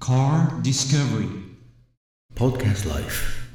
Car Discovery. Podcast Life.